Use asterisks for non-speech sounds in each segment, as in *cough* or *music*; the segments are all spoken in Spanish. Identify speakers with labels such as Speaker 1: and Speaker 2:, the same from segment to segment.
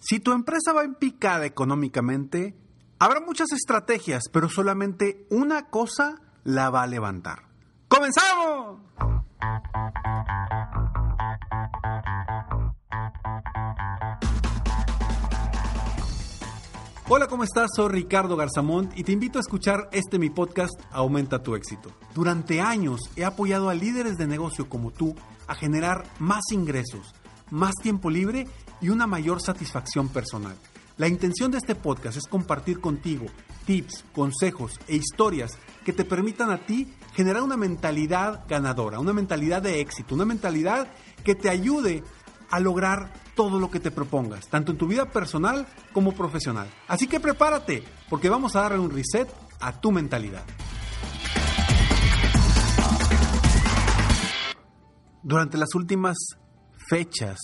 Speaker 1: Si tu empresa va en picada económicamente, habrá muchas estrategias, pero solamente una cosa la va a levantar. ¡Comenzamos! Hola, ¿cómo estás? Soy Ricardo Garzamont y te invito a escuchar este mi podcast Aumenta tu éxito. Durante años he apoyado a líderes de negocio como tú a generar más ingresos, más tiempo libre y una mayor satisfacción personal. La intención de este podcast es compartir contigo tips, consejos e historias que te permitan a ti generar una mentalidad ganadora, una mentalidad de éxito, una mentalidad que te ayude a lograr todo lo que te propongas, tanto en tu vida personal como profesional. Así que prepárate, porque vamos a darle un reset a tu mentalidad. Durante las últimas fechas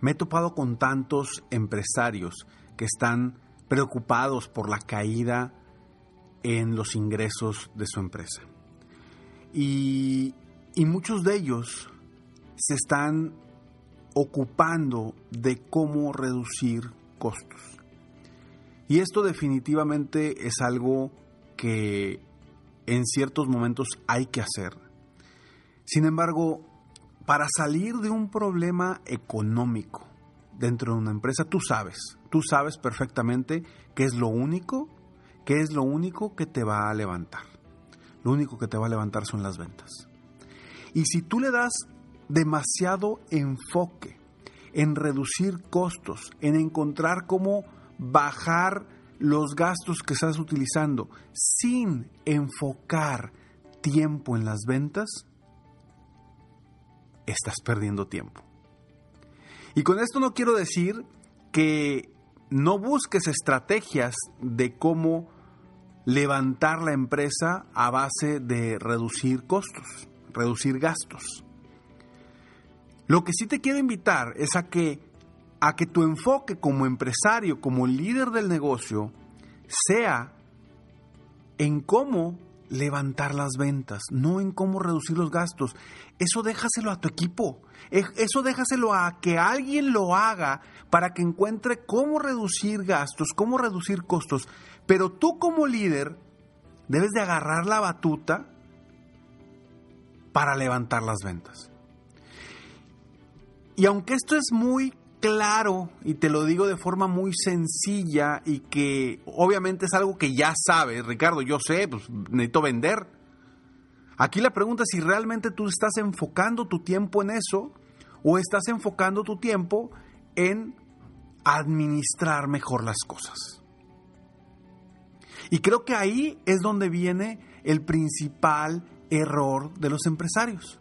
Speaker 1: me he topado con tantos empresarios que están preocupados por la caída en los ingresos de su empresa. Y, muchos de ellos se están ocupando de cómo reducir costos. Y esto definitivamente es algo que en ciertos momentos hay que hacer. Sin embargo, para salir de un problema económico dentro de una empresa, tú sabes, tú sabes perfectamente que es lo único, que es lo único que te va a levantar. Lo único que te va a levantar son las ventas. Y si tú le das demasiado enfoque en reducir costos, en encontrar cómo bajar los gastos que estás utilizando sin enfocar tiempo en las ventas, estás perdiendo tiempo. Y con esto no quiero decir que no busques estrategias de cómo levantar la empresa a base de reducir costos, reducir gastos. Lo que sí te quiero invitar es a que a que tu enfoque como empresario, como líder del negocio, sea en cómo levantar las ventas, no en cómo reducir los gastos. Eso déjaselo a tu equipo. Eso déjaselo a que alguien lo haga para que encuentre cómo reducir gastos, cómo reducir costos. Pero tú como líder debes de agarrar la batuta para levantar las ventas. Y aunque esto es muy claro, y te lo digo de forma muy sencilla y que obviamente es algo que ya sabes, Ricardo, yo sé, pues necesito vender. Aquí la pregunta es si realmente tú estás enfocando tu tiempo en eso o estás enfocando tu tiempo en administrar mejor las cosas. Y creo que ahí es donde viene el principal error de los empresarios,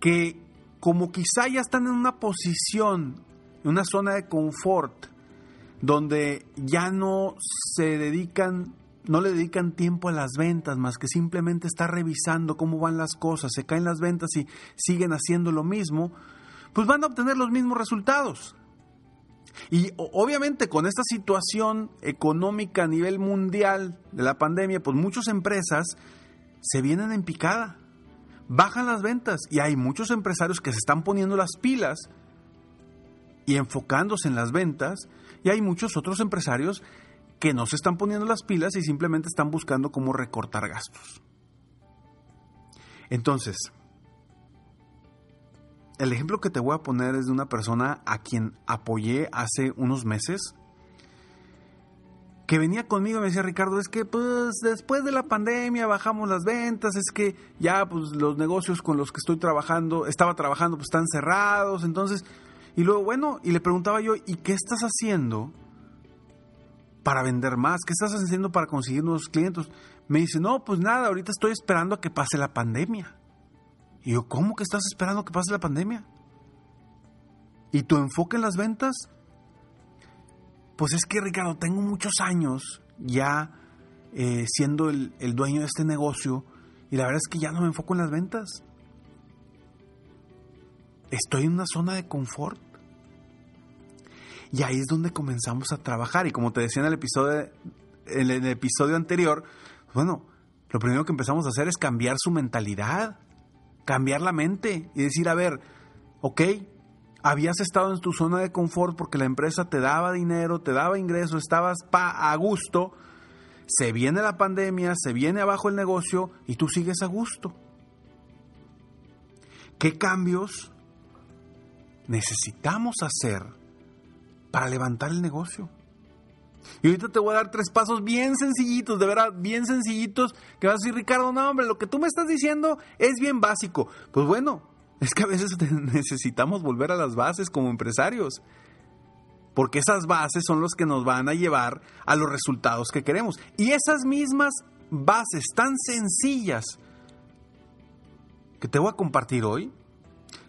Speaker 1: que como quizá ya están en una posición una zona de confort donde ya no se dedican, no le dedican tiempo a las ventas, más que simplemente estar revisando cómo van las cosas, se caen las ventas y siguen haciendo lo mismo, pues van a obtener los mismos resultados. Y obviamente con esta situación económica a nivel mundial de la pandemia, pues muchas empresas se vienen en picada, bajan las ventas y hay muchos empresarios que se están poniendo las pilas y enfocándose en las ventas, y hay muchos otros empresarios que no se están poniendo las pilas y simplemente están buscando cómo recortar gastos. Entonces, el ejemplo que te voy a poner es de una persona a quien apoyé hace unos meses, que venía conmigo y me decía, Ricardo, es que pues después de la pandemia bajamos las ventas, es que ya pues los negocios con los que estoy trabajando, estaba trabajando, pues están cerrados, entonces y luego, bueno, y le preguntaba yo, ¿y qué estás haciendo para vender más? ¿Qué estás haciendo para conseguir nuevos clientes? Me dice, no, pues nada, ahorita estoy esperando a que pase la pandemia. Y yo, ¿cómo que estás esperando que pase la pandemia? ¿Y tu enfoque en las ventas? Pues es que, Ricardo, tengo muchos años ya eh, siendo el, el dueño de este negocio y la verdad es que ya no me enfoco en las ventas. Estoy en una zona de confort. Y ahí es donde comenzamos a trabajar. Y como te decía en el episodio, en el episodio anterior, bueno, lo primero que empezamos a hacer es cambiar su mentalidad, cambiar la mente y decir, a ver, ok, habías estado en tu zona de confort porque la empresa te daba dinero, te daba ingresos, estabas pa a gusto, se viene la pandemia, se viene abajo el negocio y tú sigues a gusto. ¿Qué cambios necesitamos hacer para levantar el negocio? Y ahorita te voy a dar tres pasos bien sencillitos, de verdad, bien sencillitos, que vas a decir, Ricardo, no, hombre, lo que tú me estás diciendo es bien básico. Pues bueno, *laughs* es que a veces *laughs* necesitamos volver a las bases como empresarios. Porque esas bases son los que nos van a llevar a los resultados que queremos. Y esas mismas bases tan sencillas que te voy a compartir hoy,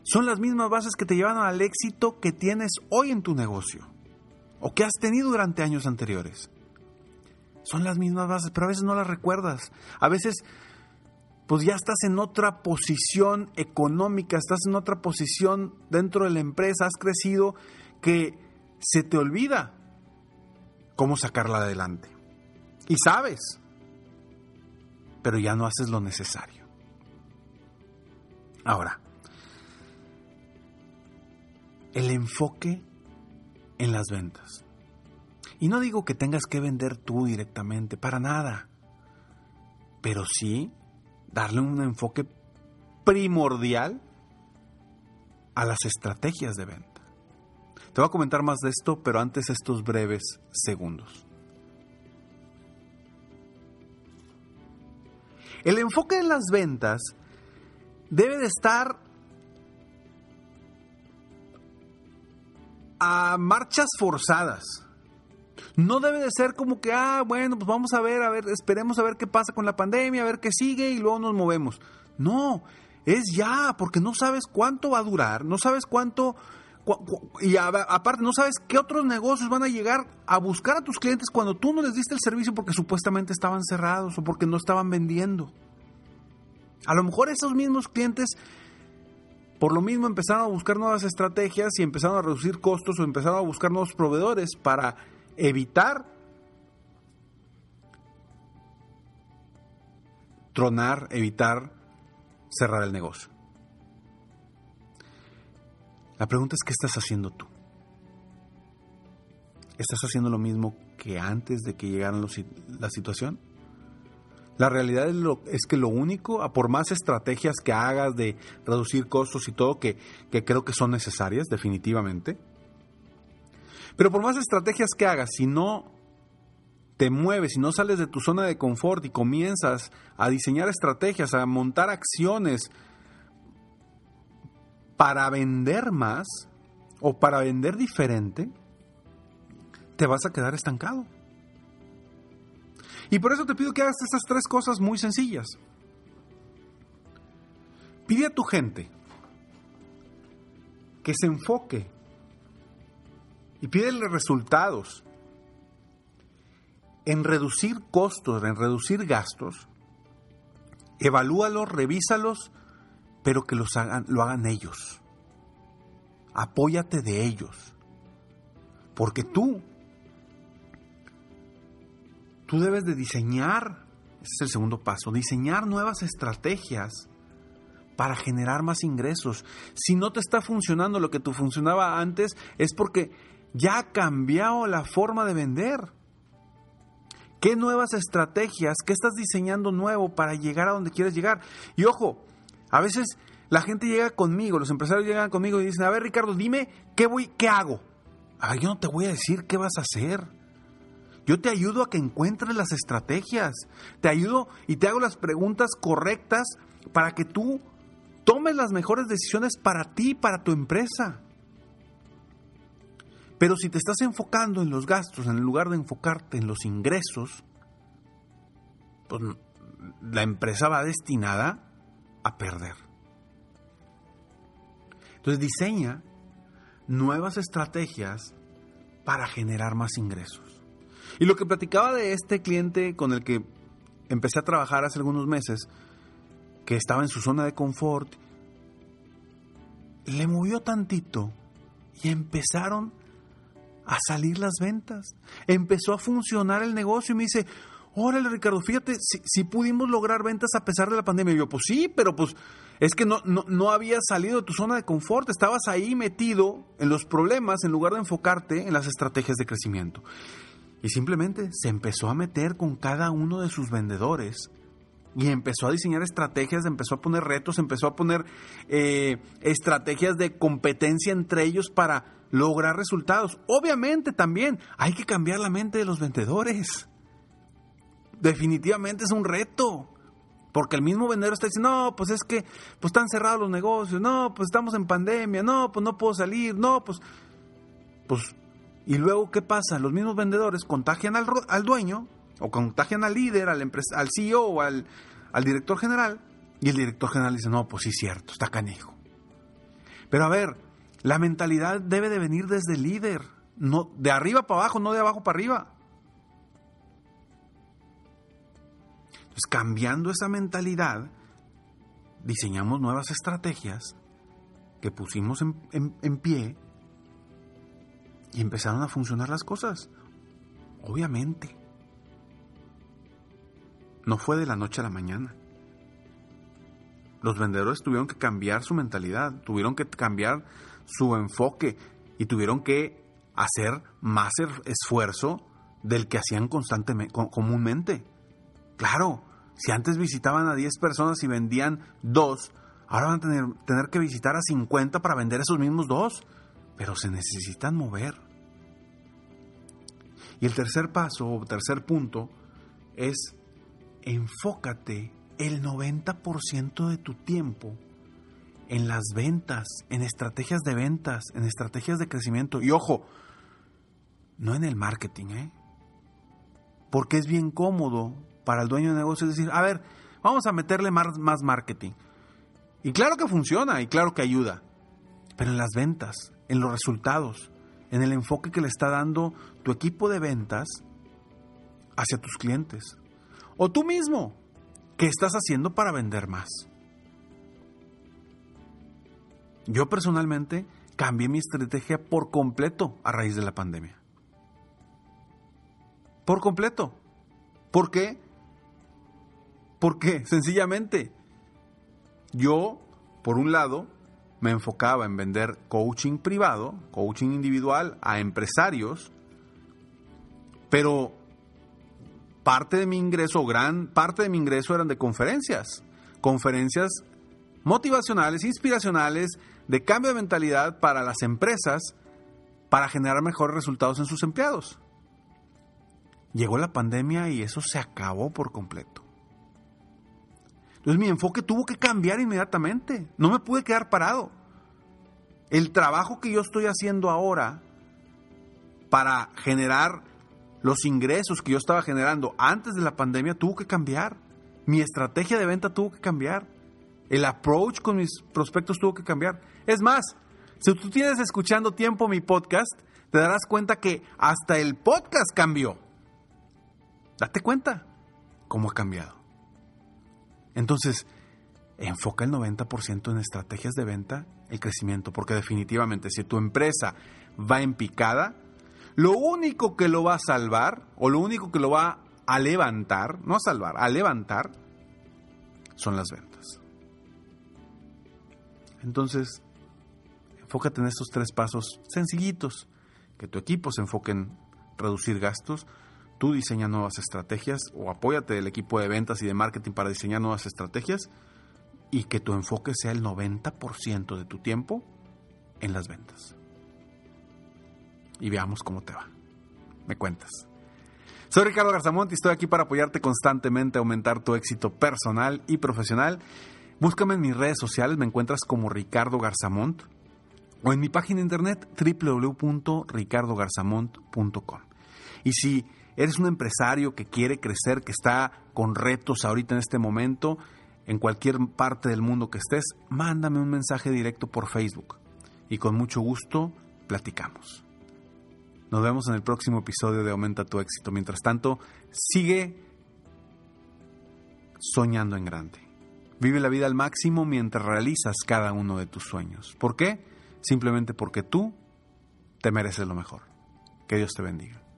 Speaker 1: son las mismas bases que te llevan al éxito que tienes hoy en tu negocio o que has tenido durante años anteriores. Son las mismas bases, pero a veces no las recuerdas. A veces, pues ya estás en otra posición económica, estás en otra posición dentro de la empresa, has crecido, que se te olvida cómo sacarla adelante. Y sabes, pero ya no haces lo necesario. Ahora, el enfoque en las ventas. Y no digo que tengas que vender tú directamente, para nada. Pero sí darle un enfoque primordial a las estrategias de venta. Te voy a comentar más de esto, pero antes estos breves segundos. El enfoque en las ventas debe de estar a marchas forzadas. No debe de ser como que, ah, bueno, pues vamos a ver, a ver, esperemos a ver qué pasa con la pandemia, a ver qué sigue y luego nos movemos. No, es ya, porque no sabes cuánto va a durar, no sabes cuánto, y aparte no sabes qué otros negocios van a llegar a buscar a tus clientes cuando tú no les diste el servicio porque supuestamente estaban cerrados o porque no estaban vendiendo. A lo mejor esos mismos clientes por lo mismo empezaron a buscar nuevas estrategias y empezaron a reducir costos o empezaron a buscar nuevos proveedores para evitar tronar, evitar cerrar el negocio. La pregunta es, ¿qué estás haciendo tú? ¿Estás haciendo lo mismo que antes de que llegara la situación? La realidad es, que lo único, a por más estrategias que hagas de reducir costos y todo, que, que creo que son necesarias, definitivamente, pero por más estrategias que hagas, si no te mueves, si no sales de tu zona de confort y comienzas a diseñar estrategias, a montar acciones para vender más o para vender diferente, te vas a quedar estancado. Y por eso te pido que hagas estas tres cosas muy sencillas. Pide a tu gente que se enfoque y pídele resultados en reducir costos, en reducir gastos. Evalúalos, revísalos, pero que los hagan, lo hagan ellos. Apóyate de ellos. Porque tú tú debes de diseñar, ese es el segundo paso, diseñar nuevas estrategias para generar más ingresos. Si no te está funcionando lo que tú funcionaba antes, es porque ya ha cambiado la forma de vender. ¿Qué nuevas estrategias, qué estás diseñando nuevo para llegar a donde quieres llegar? Y ojo, a veces la gente llega conmigo, los empresarios llegan conmigo y dicen, a ver Ricardo, dime qué voy, qué hago. Ah, yo no te voy a decir qué vas a hacer. Yo te ayudo a que encuentres las estrategias. Te ayudo y te hago las preguntas correctas para que tú tomes las mejores decisiones para ti, para tu empresa. Pero si te estás enfocando en los gastos en lugar de enfocarte en los ingresos, pues la empresa va destinada a perder. Entonces diseña nuevas estrategias para generar más ingresos. Y lo que platicaba de este cliente con el que empecé a trabajar hace algunos meses, que estaba en su zona de confort, le movió tantito y empezaron a salir las ventas. Empezó a funcionar el negocio y me dice, órale Ricardo, fíjate, si, pudimos lograr ventas a pesar de la pandemia. Y yo, pues sí, pero pues es que no, no, no habías salido de tu zona de confort, estabas ahí metido en los problemas en lugar de enfocarte en las estrategias de crecimiento. Y simplemente se empezó a meter con cada uno de sus vendedores y empezó a diseñar estrategias, empezó a poner retos, empezó a poner eh, estrategias de competencia entre ellos para lograr resultados. Obviamente también hay que cambiar la mente de los vendedores. Definitivamente es un reto. Porque el mismo vendedor está diciendo, no, pues es que pues están cerrados los negocios, no, pues estamos en pandemia, no, pues no puedo salir, no, pues... Pues, y luego, ¿qué pasa? Los mismos vendedores contagian al, al dueño, o contagian al líder, al, al CEO o al, al director general, y el director general dice, no, pues sí, cierto, está canijo. Pero a ver, la mentalidad debe de venir desde el líder, no, de arriba para abajo, no de abajo para arriba. Pues, cambiando esa mentalidad, diseñamos nuevas estrategias que pusimos en, pie y empezaron a funcionar las cosas. Obviamente. No fue de la noche a la mañana. Los vendedores tuvieron que cambiar su mentalidad, tuvieron que cambiar su enfoque y tuvieron que hacer más esfuerzo del que hacían constantemente, comúnmente. Claro, si antes visitaban a 10 personas y vendían dos, ahora van a tener, tener que visitar a 50 para vender esos mismos dos. Pero se necesitan mover. Y el tercer paso o tercer punto es enfócate el 90% de tu tiempo en las ventas, en estrategias de ventas, en estrategias de crecimiento. Y ojo, no en el marketing, ¿eh? Porque es bien cómodo para el dueño de negocio decir, a ver, vamos a meterle más, más marketing. Y claro que funciona y claro que ayuda, pero en las ventas, en los resultados, en el enfoque que le está dando tu equipo de ventas hacia tus clientes. O tú mismo, ¿qué estás haciendo para vender más? Yo personalmente cambié mi estrategia por completo a raíz de la pandemia. Por completo. ¿Por qué? ¿Por qué? Sencillamente, yo, por un lado, me enfocaba en vender coaching privado, coaching individual a empresarios, pero parte de mi ingreso, gran parte de mi ingreso eran de conferencias, conferencias motivacionales, inspiracionales, de cambio de mentalidad para las empresas, para generar mejores resultados en sus empleados. Llegó la pandemia y eso se acabó por completo. Entonces mi enfoque tuvo que cambiar inmediatamente. No me pude quedar parado. El trabajo que yo estoy haciendo ahora para generar los ingresos que yo estaba generando antes de la pandemia tuvo que cambiar. Mi estrategia de venta tuvo que cambiar. El approach con mis prospectos tuvo que cambiar. Es más, si tú tienes escuchando tiempo mi podcast, te darás cuenta que hasta el podcast cambió. Date cuenta cómo ha cambiado. Entonces, enfoca el 90% en estrategias de venta, el crecimiento, porque definitivamente si tu empresa va en picada, lo único que lo va a salvar o lo único que lo va a levantar, no a salvar, a levantar, son las ventas. Entonces, enfócate en estos tres pasos sencillitos, que tu equipo se enfoque en reducir gastos, tú diseña nuevas estrategias o apóyate del equipo de ventas y de marketing para diseñar nuevas estrategias y que tu enfoque sea el 90% de tu tiempo en las ventas. Y veamos cómo te va. Me cuentas. Soy Ricardo Garzamont y estoy aquí para apoyarte constantemente a aumentar tu éxito personal y profesional. Búscame en mis redes sociales, me encuentras como Ricardo Garzamont o en mi página de internet www.ricardogarzamont.com. Y si eres un empresario que quiere crecer, que está con retos ahorita en este momento, en cualquier parte del mundo que estés, mándame un mensaje directo por Facebook y con mucho gusto platicamos. Nos vemos en el próximo episodio de Aumenta tu éxito. Mientras tanto, sigue soñando en grande. Vive la vida al máximo mientras realizas cada uno de tus sueños. ¿Por qué? Simplemente porque tú te mereces lo mejor. Que Dios te bendiga.